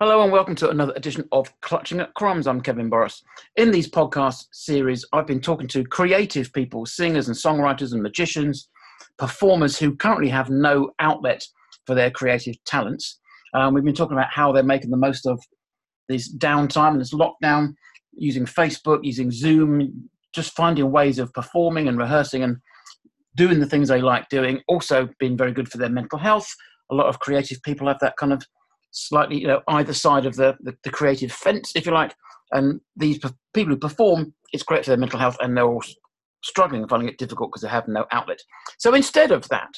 Hello and welcome to another edition of Clutching at Crumbs. I'm Kevin Borras. In these podcast series, I've been talking to creative people, singers and songwriters and magicians, performers who currently have no outlet for their creative talents. Um, we've been talking about how they're making the most of this downtime and this lockdown, using Facebook, using Zoom, just finding ways of performing and rehearsing and doing the things they like doing. Also, being very good for their mental health. A lot of creative people have that kind of slightly you know either side of the, the, the creative fence if you like. And these people who perform it's great for their mental health and they're all struggling and finding it difficult because they have no outlet. So instead of that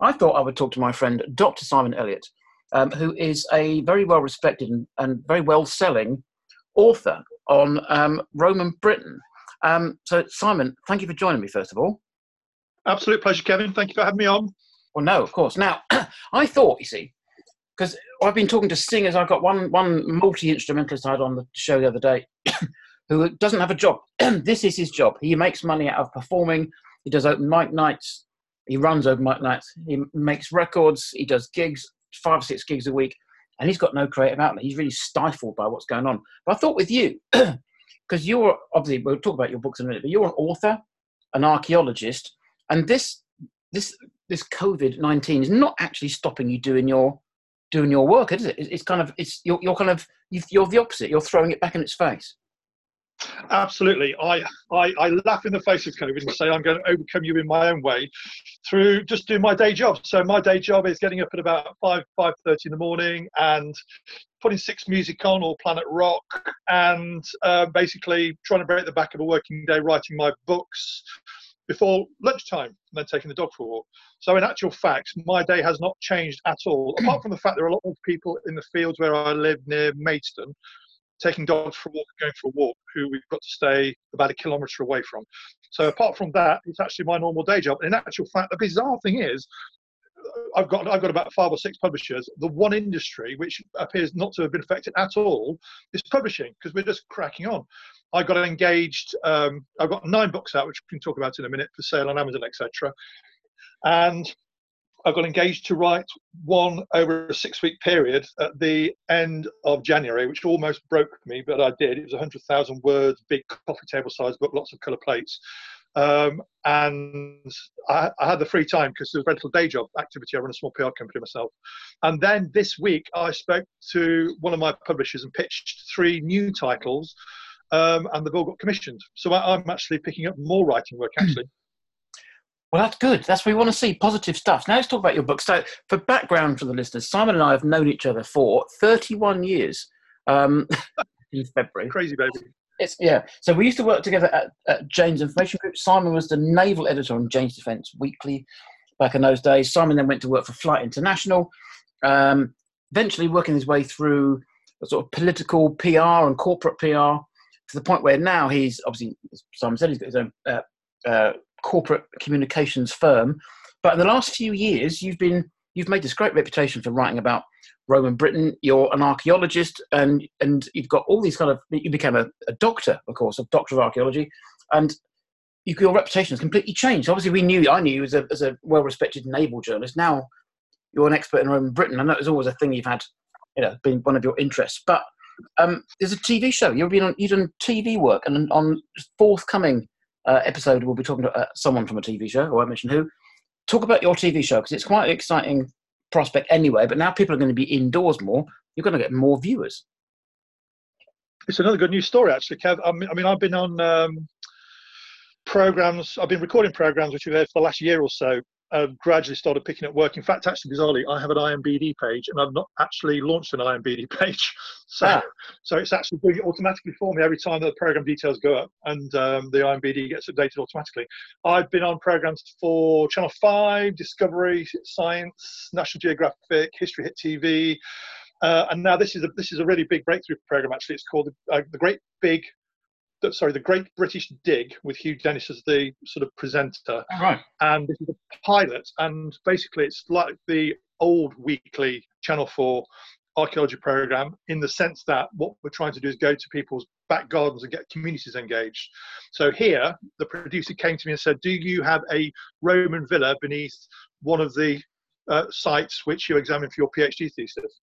i thought i would talk to my friend dr simon elliott um, who is a very well respected and, and very well selling author on um, roman britain. Um, so simon thank you for joining me first of all. Absolute pleasure kevin. Thank you for having me on. Well no of course. Now i thought you see because I've been talking to singers. I've got one one multi instrumentalist I had on the show the other day, who doesn't have a job. this is his job. He makes money out of performing. He does open mic nights. He runs open mic nights. He makes records. He does gigs, five or six gigs a week, and he's got no creative outlet. He's really stifled by what's going on. But I thought with you, because you're obviously we'll talk about your books in a minute, but you're an author, an archaeologist, and this this this COVID nineteen is not actually stopping you doing your doing your work, is it? It's kind of it's you're, you're kind of you're the opposite. You're throwing it back in its face. Absolutely. I, I, I laugh in the face of COVID and say I'm going to overcome you in my own way through just doing my day job. So my day job is getting up at about five five thirty in the morning and putting six music on or Planet Rock and uh, basically trying to break the back of a working day, writing my books, before lunchtime and then taking the dog for a walk. So in actual fact, my day has not changed at all, apart from the fact there are a lot of people in the fields where I live near Maidstone taking dogs for a walk going for a walk who we've got to stay about a kilometre away from. So apart from that, it's actually my normal day job. And in actual fact, the bizarre thing is I've got I've got about five or six publishers. The one industry which appears not to have been affected at all is publishing because we're just cracking on. I got engaged. Um, I've got nine books out, which we can talk about in a minute, for sale on Amazon, etc. And I got engaged to write one over a six-week period at the end of January, which almost broke me, but I did. It was 100,000 words, big coffee table-sized book, lots of colour plates. Um, and I, I, had the free time because there was a rental day job activity. I run a small PR company myself. And then this week, I spoke to one of my publishers and pitched three new titles um, and they've all got commissioned. So I, am actually picking up more writing work actually. Well, that's good. That's what we want to see positive stuff. Now let's talk about your book. So, for background for the listeners, Simon and I have known each other for 31 years. Um, in February. Crazy baby. It's yeah. So we used to work together at, at Jane's Information Group. Simon was the naval editor on Jane's Defence Weekly back in those days. Simon then went to work for Flight International. Um, eventually, working his way through sort of political PR and corporate PR to the point where now he's obviously, as Simon said, he's got his own uh, uh, corporate communications firm. But in the last few years, you've been you've made this great reputation for writing about Roman Britain. You're an archaeologist, and and you've got all these kind of. You became a, a doctor, of course, a doctor of archaeology, and you, your reputation has completely changed. Obviously, we knew I knew you as a as a well-respected naval journalist. Now you're an expert in Roman Britain. I know it was always a thing you've had, you know, been one of your interests, but um, there's a TV show. You've been on, you've done TV work, and on forthcoming uh, episode, we'll be talking to uh, someone from a TV show. I won't mention who. Talk about your TV show because it's quite an exciting prospect anyway. But now people are going to be indoors more. You're going to get more viewers. It's another good news story, actually, Kev. I mean, I mean I've been on um, programs. I've been recording programs which we've had for the last year or so uh, gradually started picking up work. In fact, actually, bizarrely, I have an IMBD page, and I've not actually launched an IMBD page. So, ah. so it's actually doing it automatically for me every time the program details go up, and um, the IMBD gets updated automatically. I've been on programs for Channel Five, Discovery, Science, National Geographic, History Hit TV. Uh, and now this is a this is a really big breakthrough program. Actually, it's called uh, the Great Big sorry, the Great British Dig with Hugh Dennis as the sort of presenter. Right. And this is a pilot, and basically it's like the old weekly Channel 4 archaeology program in the sense that what we're trying to do is go to people's back gardens and get communities engaged. So here, the producer came to me and said, "Do you have a Roman villa beneath one of the uh, sites which you examined for your PhD thesis?"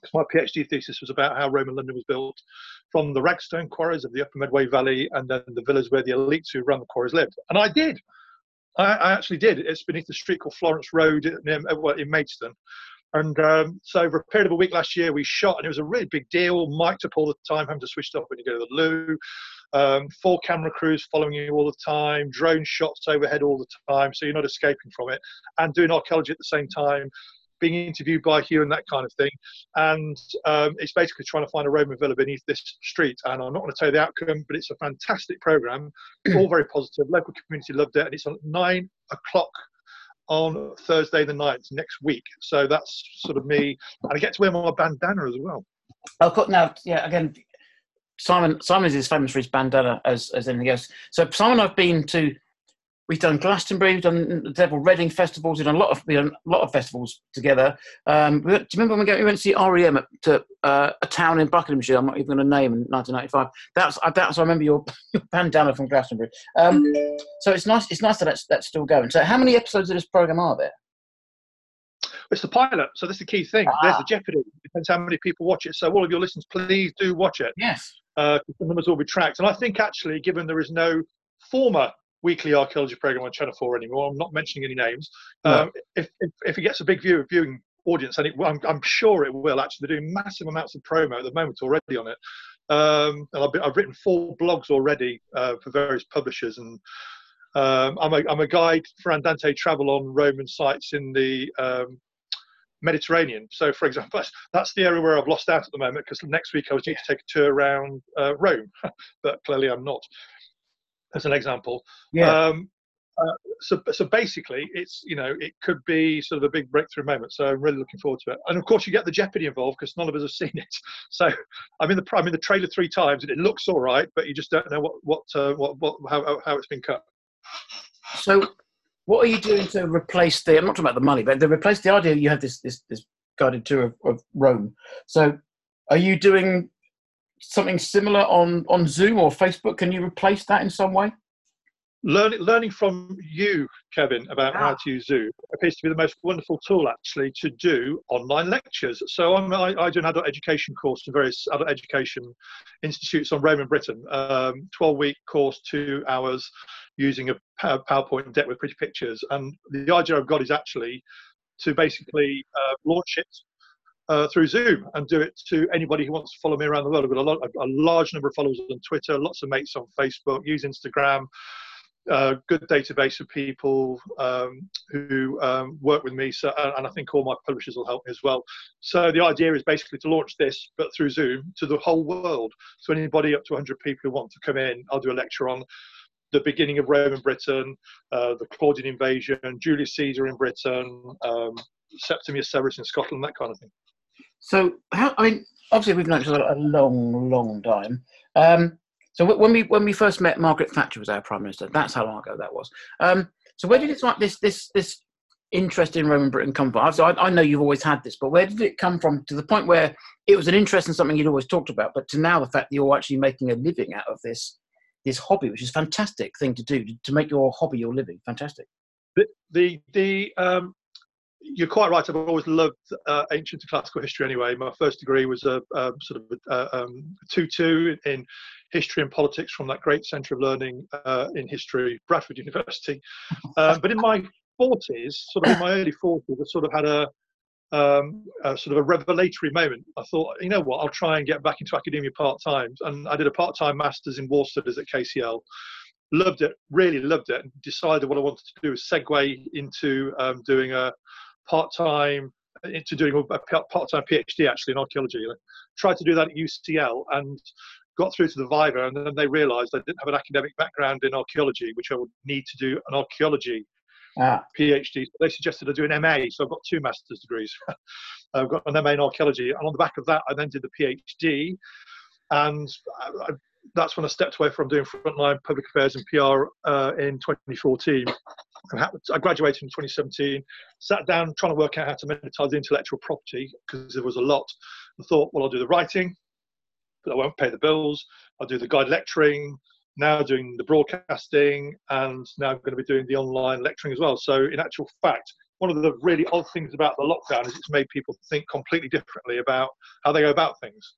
Because my PhD thesis was about how Roman London was built from the ragstone quarries of the Upper Medway Valley and then the villas where the elites who run the quarries lived. And I did. I, I actually did. It's beneath a street called Florence Road in, in Maidstone. And um, so, over a period of a week last year, we shot, and it was a really big deal. Mic'd up all the time, having to switch off when you go to the loo. Um, four camera crews following you all the time, drone shots overhead all the time, so you're not escaping from it, and doing archaeology at the same time, being interviewed by Hugh and that kind of thing. And um, it's basically trying to find a Roman villa beneath this street. And I'm not going to tell you the outcome, but it's a fantastic program, all very positive. Local community loved it, and it's on nine o'clock on Thursday the 9th next week. So that's sort of me, and I get to wear my bandana as well. Oh, now, yeah, again, Simon Simon is famous for his bandana as as anything else. So Simon, I've been to We've done Glastonbury, we've done several Reading festivals, we've done a lot of, we've done a lot of festivals together. Um, we, do you remember when we, we went to see REM at, to uh, a town in Buckinghamshire, I'm not even going to name, in 1995. That's, that's I remember your, bandana from Glastonbury. Um, so it's nice, it's nice that that's, that's still going. So how many episodes of this programme are there? It's the pilot, so that's the key thing. Ah. There's the jeopardy. It depends how many people watch it. So all of your listeners, please do watch it. Yes. Uh, the numbers will be tracked. And I think actually, given there is no former weekly archaeology program on Channel 4 anymore. I'm not mentioning any names. No. Um, if, if, if, it gets a big view, viewing audience, and it, I'm, I'm, sure it will actually, they're doing massive amounts of promo at the moment already on it. Um, and I've, been, I've, written four blogs already uh, for various publishers, and um, I'm, a, I'm a guide for Andante travel on Roman sites in the um, Mediterranean. So, for example, that's, that's, the area where I've lost out at the moment because next week I was due to take a tour around uh, Rome, but clearly I'm not as an example. Yeah. Um, uh, so, so basically, it's you know it could be sort of a big breakthrough moment. So I'm really looking forward to it. And of course, you get the Jeopardy involved because none of us have seen it. So I'm in the I'm in the trailer three times, and it looks all right, but you just don't know what what uh, what, what how how it's been cut. So, what are you doing to replace the? I'm not talking about the money, but to replace the idea you have this this this guided tour of, of Rome. So, are you doing something similar on on Zoom or Facebook? Can you replace that in some way? Learning, learning from you, Kevin, about how to use Zoom appears to be the most wonderful tool actually to do online lectures. So I'm, I, I do an adult education course to various adult education institutes on Roman Britain, um, 12 week course, two hours, using a PowerPoint deck with pretty pictures. And the idea I've got is actually to basically uh, launch it uh, through Zoom and do it to anybody who wants to follow me around the world. I've got a, lot, a large number of followers on Twitter, lots of mates on Facebook, use Instagram. Uh, good database of people um, who um, work with me, so, and I think all my publishers will help me as well. So the idea is basically to launch this, but through Zoom, to the whole world. So anybody up to 100 people who want to come in, I'll do a lecture on the beginning of Roman Britain, uh, the Claudian invasion, Julius Caesar in Britain, um, Septimius Severus in Scotland, that kind of thing. So, how, I mean, obviously we've known each other a long, long time. Um, so when we when we first met, Margaret Thatcher was our prime minister. That's how long ago that was. Um, so where did this this this this interest in Roman Britain come from? So I, I, know you've always had this, but where did it come from to the point where it was an interest in something you'd always talked about, but to now the fact that you're actually making a living out of this this hobby, which is a fantastic thing to do to make your hobby your living. Fantastic. The the, the um, you're quite right. I've always loved uh, ancient and classical history. Anyway, my first degree was a, a sort of a, um, two-two in history and politics from that great centre of learning uh, in history, Bradford University. Uh, but in my 40s, sort of in my early 40s, I sort of had a, um, a, sort of a revelatory moment. I thought, you know what, I'll try and get back into academia part time. And I did a part time master's in war studies at KCL loved it, really loved it, and decided what I wanted to do was segue into um, doing a part-time into doing a part-time PhD actually in archaeology. I tried to do that at UCL and got through to the Viva, and then they realised I didn't have an academic background in archaeology, which I would need to do an archaeology ah. PhD. So they suggested I do an MA, so I've got two master's degrees. I've got an MA in archaeology, and on the back of that, I then did the PhD, and I, that's when I stepped away from doing frontline public affairs and PR uh, in 2014. I graduated in 2017, sat down trying to work out how to monetize intellectual property because there was a lot. I thought, well, I'll do the writing, but I won't pay the bills. I'll do the guide lecturing, now doing the broadcasting, and now I'm going to be doing the online lecturing as well. So, in actual fact, one of the really odd things about the lockdown is it's made people think completely differently about how they go about things.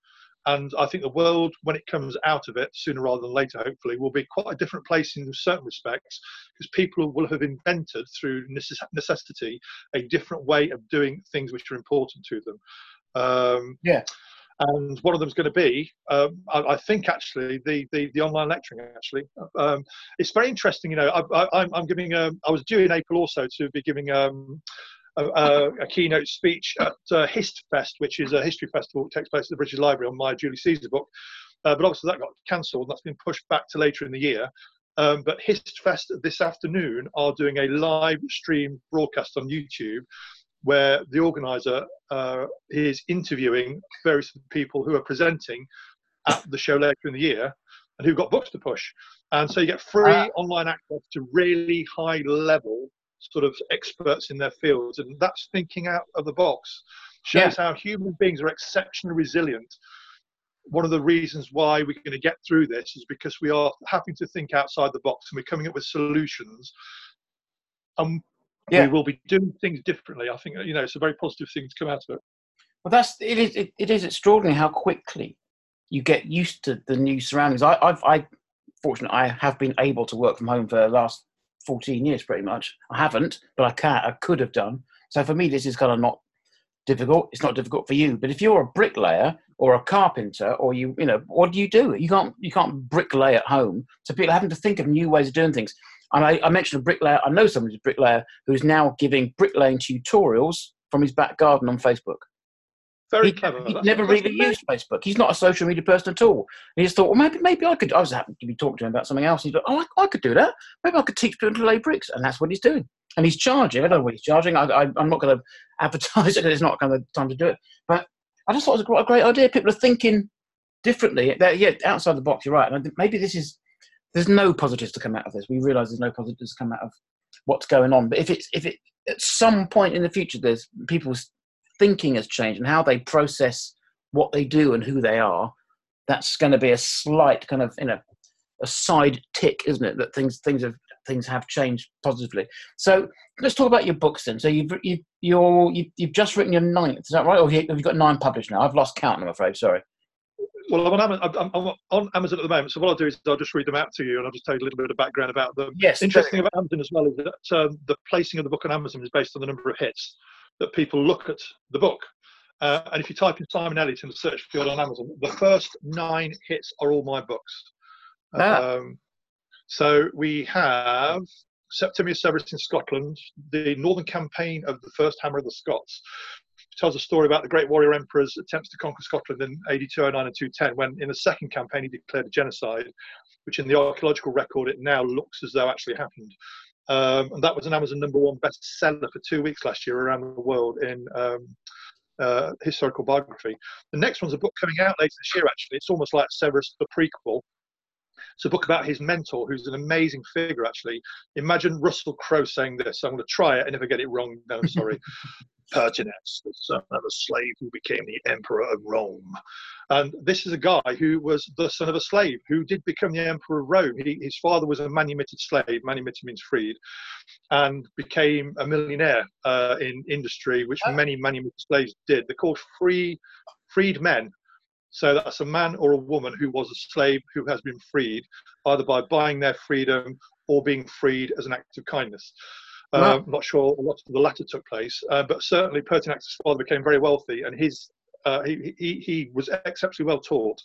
And I think the world, when it comes out of it, sooner rather than later, hopefully, will be quite a different place in certain respects because people will have invented through necessity a different way of doing things which are important to them. Um, yeah. And one of them is going to be, um, I, I, think, actually, the, the, the online lecturing. Actually, um, it's very interesting. You know, I, am giving. Um, I was due in April also to be giving a, a, keynote speech at uh, HistFest, which is a history festival that takes place at the British Library on my Julie Caesar book. Uh, but obviously that got cancelled and that's been pushed back to later in the year. Um, but HistFest this afternoon are doing a live stream broadcast on YouTube where the organizer uh, is interviewing various people who are presenting at the show later in the year and who've got books to push. And so you get free uh, online access to really high level sort of experts in their fields, and that's thinking out of the box. Shows yeah. how human beings are exceptionally resilient. One of the reasons why we're going to get through this is because we are having to think outside the box and we're coming up with solutions. Um, and yeah. we will be doing things differently. I think you know it's a very positive thing to come out of it. Well, that's it is it, it is extraordinary how quickly you get used to the new surroundings. I, I've I fortunately I have been able to work from home for the last 14 years pretty much. I haven't, but I can't. I could have done. So for me this is kind of not difficult. It's not difficult for you. But if you're a bricklayer or a carpenter or you you know, what do you do? You can't you can't bricklay at home. So people are having to think of new ways of doing things. And I, I mentioned a bricklayer, I know somebody's a bricklayer who's now giving bricklaying tutorials from his back garden on Facebook. Very he, clever. He never really used Facebook. He's not a social media person at all. And he just thought, well, maybe maybe I could. I was happy to be talking to him about something else. He's like, oh, I, I, could do that. Maybe I could teach people to lay bricks, and that's what he's doing. And he's charging. I don't know what he's charging. I, am not going to advertise it. It's not kind of time to do it. But I just thought it was a great idea. People are thinking differently. They're, yeah, outside the box. You're right. And maybe this is. There's no positives to come out of this. We realise there's no positives to come out of what's going on. But if it's if it at some point in the future, there's people's thinking has changed and how they process what they do and who they are, that's going to be a slight kind of you know a side tick, isn't it? That things things have things have changed positively. So let's talk about your books then. So you've you you're you've, you've just written your ninth, is that right? Or have you got nine published now? I've lost count. I'm afraid. Sorry. Well, I'm on, I'm, I'm on, Amazon at the moment, so what I'll do is I'll just read them out to you, and I'll just tell you a little bit of background about them. Yes. Interesting about Amazon as well is that um, the placing of the book on Amazon is based on the number of hits that people look at the book. Uh, and if you type in Simon Elliott in the search field on Amazon, the first nine hits are all my books. Ah. Um, so we have Septimius Severus in Scotland, the Northern Campaign of the First Hammer of the Scots, tells a story about the great warrior emperor's attempts to conquer Scotland in AD 209 and 210, when in the second campaign he declared a genocide, which in the archaeological record it now looks as though actually happened. Um, and that was an Amazon number one bestseller for two weeks last year around the world in um, uh, historical biography. The next one's a book coming out later this year, actually. It's almost like Severus, the prequel. It's a book about his mentor, who's an amazing figure, actually. Imagine Russell Crowe saying this. I'm going to try it, and if I get it wrong, no, I'm sorry. Pertinax, the son of a slave who became the emperor of Rome. And this is a guy who was the son of a slave who did become the emperor of Rome. He, his father was a manumitted slave, manumitted means freed, and became a millionaire uh, in industry, which many manumitted slaves did. They're called free freed men. So that's a man or a woman who was a slave who has been freed, either by buying their freedom or being freed as an act of kindness. Wow. Uh, I'm not sure what the latter took place, uh, but certainly Pertinax's father became very wealthy, and his uh, he, he, he was exceptionally well taught,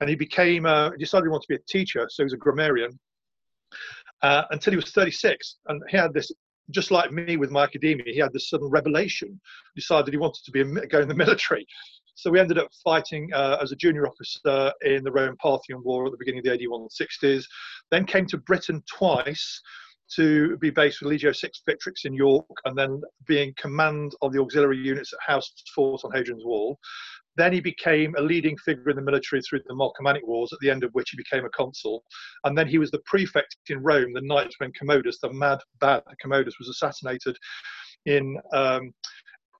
and he became uh, decided he wanted to be a teacher, so he was a grammarian uh, until he was 36, and he had this. Just like me with my academia, he had this sudden revelation. Decided he wanted to be a, go in the military, so we ended up fighting uh, as a junior officer in the Roman Parthian War at the beginning of the AD 160s. Then came to Britain twice to be based with Legio 6 Victrix in York and then being command of the auxiliary units at House Fort on Hadrian's Wall. Then he became a leading figure in the military through the Marcomannic Wars, at the end of which he became a consul. And then he was the prefect in Rome the night when Commodus, the mad, bad Commodus, was assassinated in um,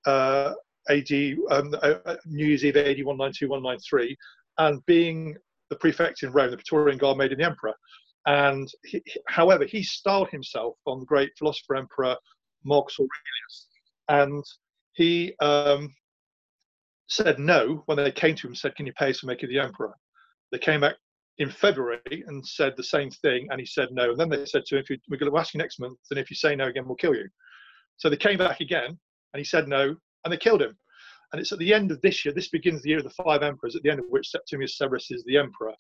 uh, AD, um, uh, uh, New Year's Eve AD 192, 193. And being the prefect in Rome, the Praetorian Guard made him the emperor. And he, however, he styled himself on the great philosopher emperor Marcus Aurelius. and he um, said no when they came to him and said, "Can you pay us to make you the emperor?" They came back in February and said the same thing, and he said no. And then they said to him, "We're going to ask you next month, and if you say no again, we'll kill you." So they came back again, and he said no, and they killed him. And it's at the end of this year. This begins the year of the five emperors, at the end of which Septimius Severus is the emperor.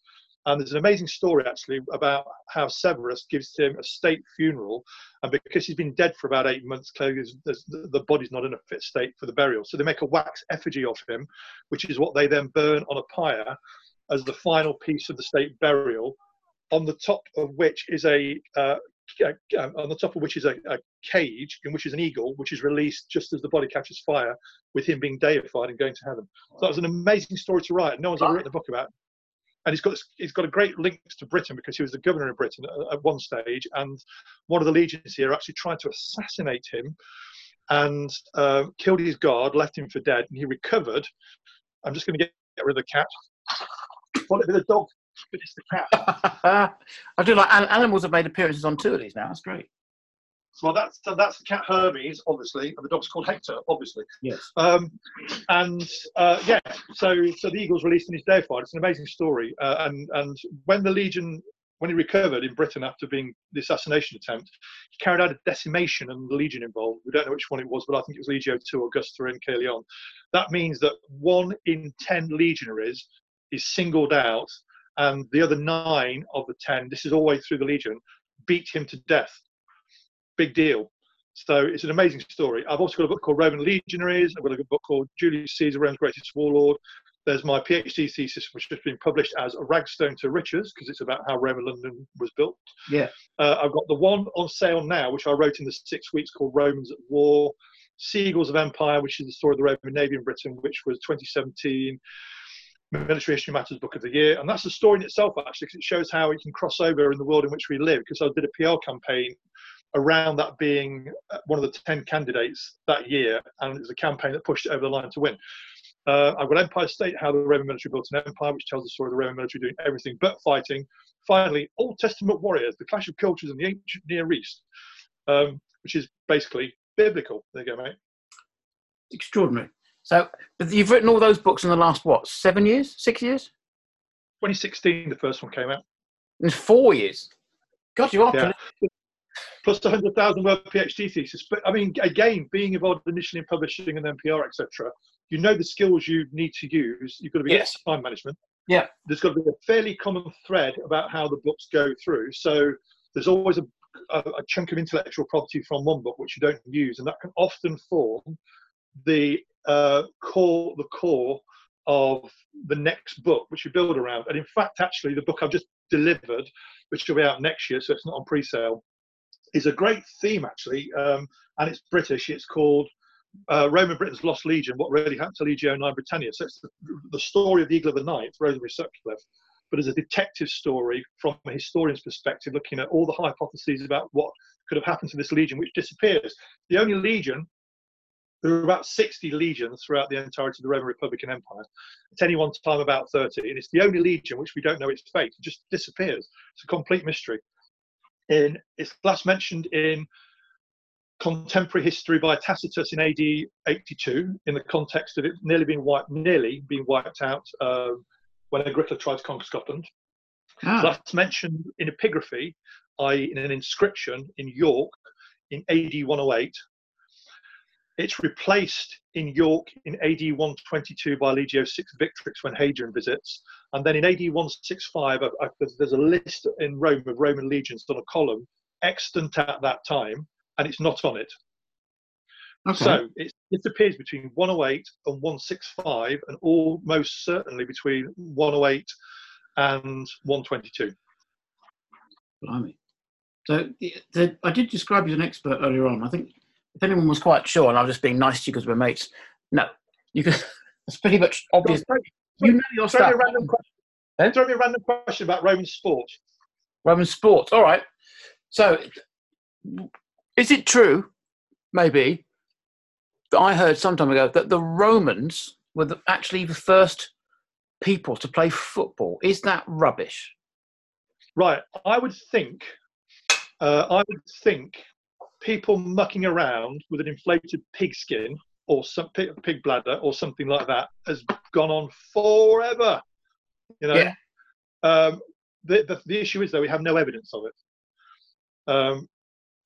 And there's an amazing story actually about how Severus gives him a state funeral, and because he's been dead for about eight months, clearly the body's not in a fit state for the burial. So they make a wax effigy of him, which is what they then burn on a pyre as the final piece of the state burial, on the top of which is a uh, on the top of which is a, a, cage in which is an eagle, which is released just as the body catches fire, with him being deified and going to heaven. So that was an amazing story to write. No one's ever written a book about. It. And he's got he's got a great links to Britain because he was the governor of Britain at, at one stage, and one of the legions here actually tried to assassinate him, and uh, killed his guard, left him for dead, and he recovered. I'm just going to get, rid of the cat. What the dog? But it's the cat. I do like animals have made appearances on two of these now. That's great. Well, that's so that's the cat Hermes, obviously, and the dog's called Hector, obviously. Yes. Um, and uh, yeah, so so the eagle's released and he's deified. It's an amazing story. Uh, and and when the Legion, when he recovered in Britain after being the assassination attempt, he carried out a decimation, and the Legion involved. We don't know which one it was, but I think it was Legio Two, Augusta, and Caerleon. That means that one in ten legionaries is singled out, and the other nine of the ten, this is all the way through the Legion, beat him to death big deal. So it's an amazing story. I've also got a book called Roman Legionaries. I've got a book called Julius Caesar, Rome's Greatest Warlord. There's my PhD thesis, which has been published as a ragstone to riches, because it's about how Roman London was built. Yeah. Uh, I've got the one on sale now, which I wrote in the six weeks called Romans at War. Sea Eagles of Empire, which is the story of the Roman Navy in Britain, which was 2017 Military History Matters Book of the Year. And that's a story in itself, actually, because it shows how it can cross over in the world in which we live. Because I did a PR campaign around that being uh, one of the 10 candidates that year, and it was a campaign that pushed it over the line to win. Uh, I've got Empire State, how the Roman military built an empire, which tells the story of the Roman military doing everything but fighting. Finally, Old Testament warriors, the clash of cultures in the ancient Near East, um, which is basically biblical. There you go, mate. Extraordinary. So, but you've written all those books in the last what, seven years, six years? 2016, the first one came out. In four years. God, you are yeah 100,000 word PhD thesis. But I mean, again, being involved initially in publishing and then PR, etc., you know the skills you need to use. You've got to be yes. time management. Yeah. There's got to be a fairly common thread about how the books go through. So there's always a, a, a chunk of intellectual property from one book which you don't use, and that can often form the uh, core, the core of the next book, which you build around. And in fact, actually, the book I've just delivered, which will be out next year, so it's not on pre-sale, is a great theme actually, um, and it's British. It's called uh, Roman Britain's Lost Legion: What Really Happened to Legio IX Britannia. So it's the, the story of the Eagle of the Ninth, Rosemary Sutcliff, but as a detective story from a historian's perspective, looking at all the hypotheses about what could have happened to this legion, which disappears. The only legion. There are about 60 legions throughout the entirety of the Roman Republican Empire. At any one time, about 30. And it's the only legion which we don't know its fate. It just disappears. It's a complete mystery in it's last mentioned in contemporary history by Tacitus in AD 82 in the context of it nearly being wiped, nearly being wiped out uh, when Agricola tried to conquer Scotland. Ah. That's mentioned in epigraphy, i.e., in an inscription in York in AD 108 it's replaced in York in AD 122 by Legio 6 Victrix when Hadrian visits. And then in AD 165, there's a list in Rome of Roman legions on a column extant at that time, and it's not on it. Okay. So it disappears between 108 and 165, and almost certainly between 108 and 122. Blimey. So the, the, I did describe you as an expert earlier on. I think if anyone was quite sure, and I was just being nice to you because we're mates, no, you can. It's pretty much obvious. you know your throw stuff. Me a random question. Eh? Throw me a random question about Roman sport. Roman sport. All right. So, is it true, maybe, that I heard some time ago that the Romans were the, actually the first people to play football? Is that rubbish? Right. I would think. Uh, I would think people mucking around with an inflated pigskin or some pig, pig bladder or something like that has gone on forever. You know, Yeah. um, the, the the issue is though we have no evidence of it. Um,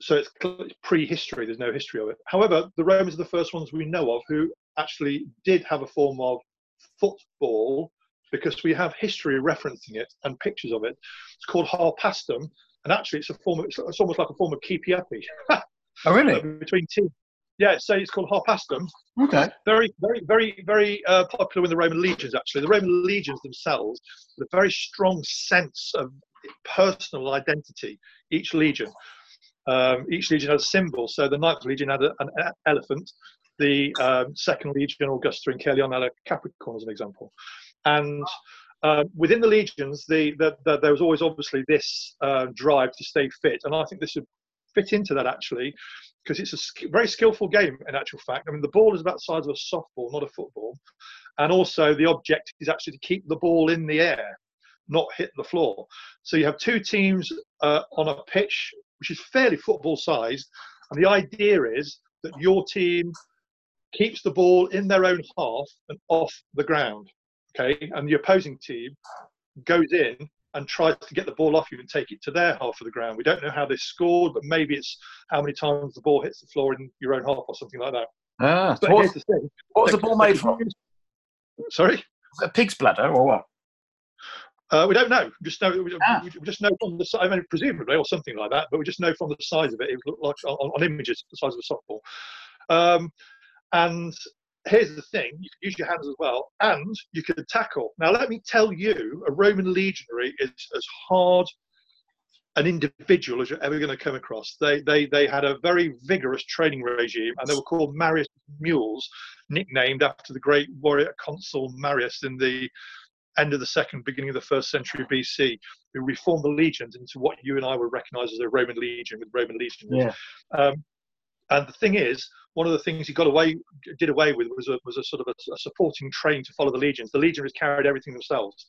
so it's it's prehistory. There's no history of it. However, the Romans are the first ones we know of who actually did have a form of football because we have history referencing it and pictures of it. It's called harpastum, and actually it's a form. Of, it's, almost like a form of keepy uppy Oh, really? between teams. Yeah, so it's called harpastum. Okay. Very, very, very, very uh, popular with the Roman legions. Actually, the Roman legions themselves a very strong sense of personal identity. Each legion, um, each legion had a symbol. So the Ninth Legion had a, an elephant. The um, Second Legion, Augusta and Caerleon, had a Capricorn as an example. And uh, within the legions, the, the, the, there was always obviously this uh, drive to stay fit, and I think this would fit into that actually because it's a sk- very skillful game in actual fact. I mean, the ball is about the size of a softball, not a football. And also, the object is actually to keep the ball in the air, not hit the floor. So you have two teams uh, on a pitch, which is fairly football sized. And the idea is that your team keeps the ball in their own half and off the ground. Okay. And the opposing team goes in and tries to get the ball off you and take it to their half of the ground. We don't know how they scored, but maybe it's how many times the ball hits the floor in your own half or something like that. Ah, so what, the thing. what was the ball made from? Sorry? A pig's bladder or what? Uh, we don't know. We just know. We, Ah. we just know from the size. I mean, presumably, or something like that. But we just know from the size of it. It looked like on, on images the size of a softball. Um, and here's the thing: you can use your hands as well, and you can tackle. Now, let me tell you, a Roman legionary is as hard an individual as you're ever going to come across. They they they had a very vigorous training regime, and they were called Marius mules, nicknamed after the great warrior consul Marius in the end of the second, beginning of the first century BC, who reformed the legions into what you and I would recognise as a Roman legion with Roman legionaries. Yeah. Um, and the thing is, one of the things he got away, did away with, was a, was a sort of a, a supporting train to follow the legions. The legionaries carried everything themselves.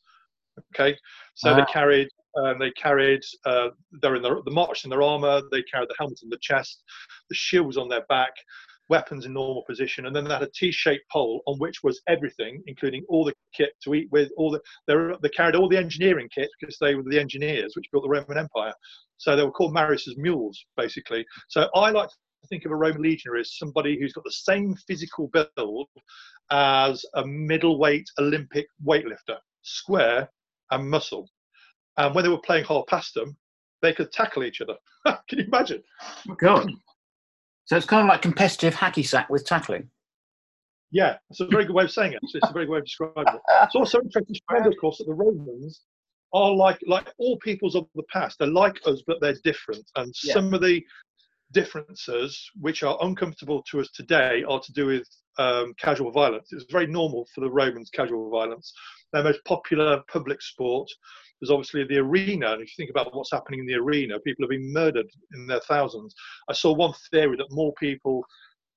Okay, so they Ah. carried, um, they carried, uh, they're in the, the march in their armor. They carried the helmet in the chest, the shields on their back, weapons in normal position, and then they had a T-shaped pole on which was everything, including all the kit to eat with. All the they, were, they carried all the engineering kit because they were the engineers which built the Roman Empire. So they were called Marius's mules, basically. So I like to think of a Roman legionary as somebody who's got the same physical build as a middleweight Olympic weightlifter, square and muscle. And when they were playing harpastum, they could tackle each other. Can you imagine? Oh, God. So it's kind of like competitive hacky sack with tackling. Yeah, it's a very good way of saying it. It's, it's a very good way of describing it. It's also interesting to remember, of course, that the Romans are like like all peoples of the past. They're like us, but they're different. And Yeah. some of the differences which are uncomfortable to us today are to do with um, casual violence. It's very normal for the Romans casual violence. Their most popular public sport is obviously the arena. And if you think about what's happening in the arena, people have been murdered in their thousands. I saw one theory that more people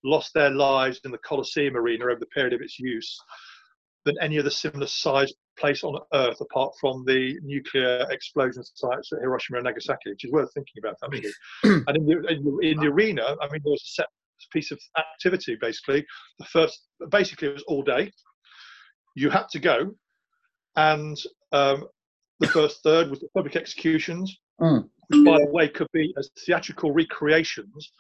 lost their lives in the Colosseum arena over the period of its use than any other similar sized place on earth apart from the nuclear explosion sites at Hiroshima and Nagasaki, which is worth thinking about actually. and in the, in the in the arena, I mean, there was a set piece of activity basically. The first, basically, it was all day. You had to go, and um, the first third was the public executions, Mm. which, by the way, could be as theatrical recreations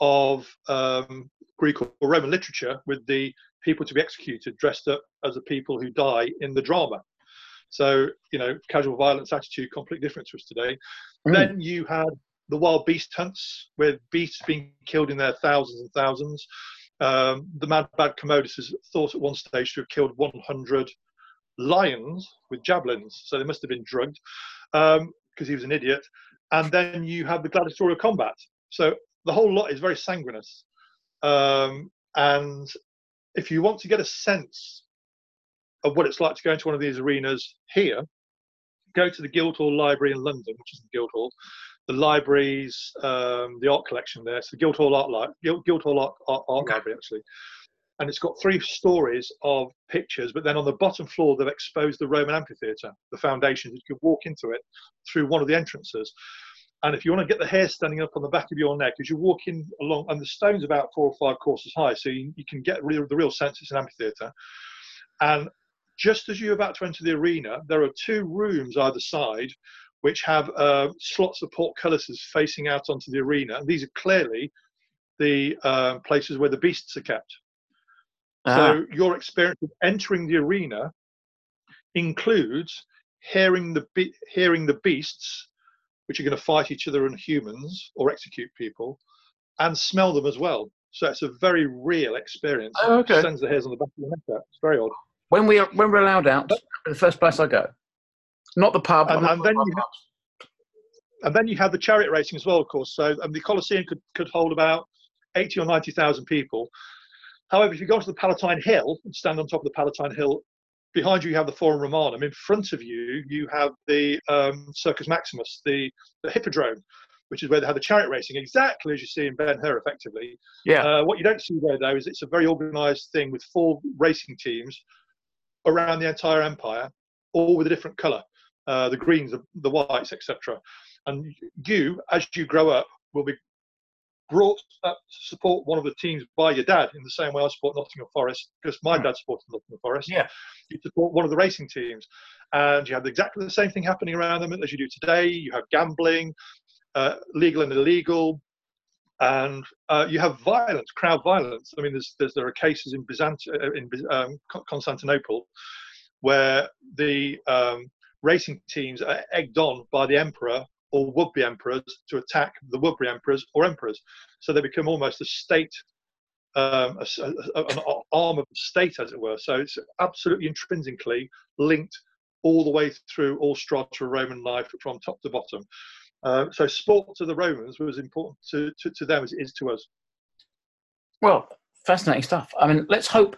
of um, Greek or Roman literature with the people to be executed dressed up as the people who die in the drama. So, you know, casual violence attitude, completely difference us today. Mm. Then you had the wild beast hunts with beasts being killed in their thousands and thousands. Um, the mad bad Commodus is thought at one stage to have killed 100 lions with javelins, so they must have been drugged because he was an idiot. And then you have the gladiatorial combat. So the whole lot is very sanguineous. Um, and if you want to get a sense of what it's like to go into one of these arenas here, go to the Guildhall Library in London, which is the Guildhall. The library's um, the art collection there. So the Guildhall Art, Li- Guild, Guildhall Art, art, art Okay. Library actually, and it's got three stories of pictures. But then on the bottom floor, they've exposed the Roman amphitheatre, the foundations. You could walk into it through one of the entrances. And if you want to get the hair standing up on the back of your neck as you're walking along, and the stone's about four or five courses high, so you, you can get real, the real sense it's an amphitheatre. And just as you're about to enter the arena, there are two rooms either side which have uh, slots of portcullises facing out onto the arena. And these are clearly the uh, places where the beasts are kept. So Ah. your experience of entering the arena includes hearing the be- hearing the beasts, which are going to fight each other and humans or execute people, and smell them as well. So it's a very real experience. Oh, okay. It sends the hairs on the back of your neck. It's very odd. When we are, when we're allowed out, the first place I go, not the pub. And- and then you pub. And then you have the chariot racing as well, of course. So um, the Colosseum could, could hold about 80 or 90,000 people. However, if you go to the Palatine Hill and stand on top of the Palatine Hill, behind you you have the Forum Romanum. In front of you, you have the um, Circus Maximus, the, the Hippodrome, which is where they have the chariot racing, exactly as you see in Ben Hur, effectively. yeah. Uh, what you don't see there, though, is it's a very organised thing with four racing teams around the entire empire, all with a different colour uh, the greens, the, the whites, etc. And you, as you grow up, will be brought up to support one of the teams by your dad in the same way I support Nottingham Forest because my Hmm. dad supported Nottingham Forest. Yeah. You support one of the racing teams, and you have exactly the same thing happening around them as you do today. You have gambling, uh, legal and illegal, and uh, you have violence, crowd violence. I mean, there's, there's there are cases in Byzant uh, in um, Constantinople where the um, racing teams are egged on by the emperor or would-be emperors to attack the would-be emperors or emperors. So they become almost a state, um, a- a- an arm of the state, as it were. So it's absolutely intrinsically linked all the way through all strata of Roman life from top to bottom. Uh, so sport to the Romans was important to, to, to them as it is to us. Well, fascinating stuff. I mean, let's hope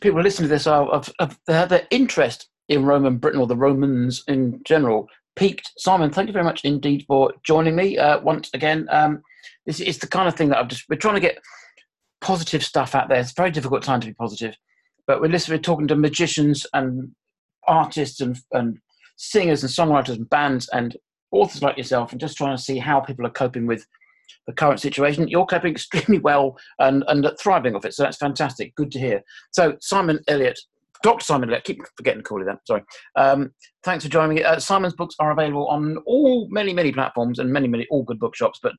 people listening to this are of, of their interest in Roman Britain or the Romans in general peaked. Simon, thank you very much indeed for joining me uh, once again. Um, this is the kind of thing that I've just we're trying to get positive stuff out there. It's a very difficult time to be positive, but we're listening, we're talking to magicians and artists and and singers and songwriters and bands and authors like yourself, and just trying to see how people are coping with the current situation. You're coping extremely well and, and thriving off it. So that's fantastic. Good to hear. So Simon Elliott, Dr. Simon Elliott, keep forgetting to call you that. Sorry. Um, thanks for joining me. Uh, Simon's books are available on all many, many platforms and many, many all good bookshops, but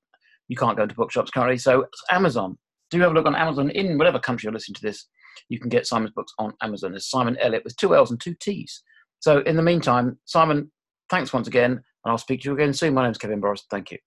you can't go into bookshops currently. So Amazon. Do have a look on Amazon in whatever country you're listening to this. You can get Simon's books on Amazon. It's Simon Elliott with two L's and two T's. So in the meantime, Simon, thanks once again, and I'll speak to you again soon. My name's Kevin Borras. Thank you.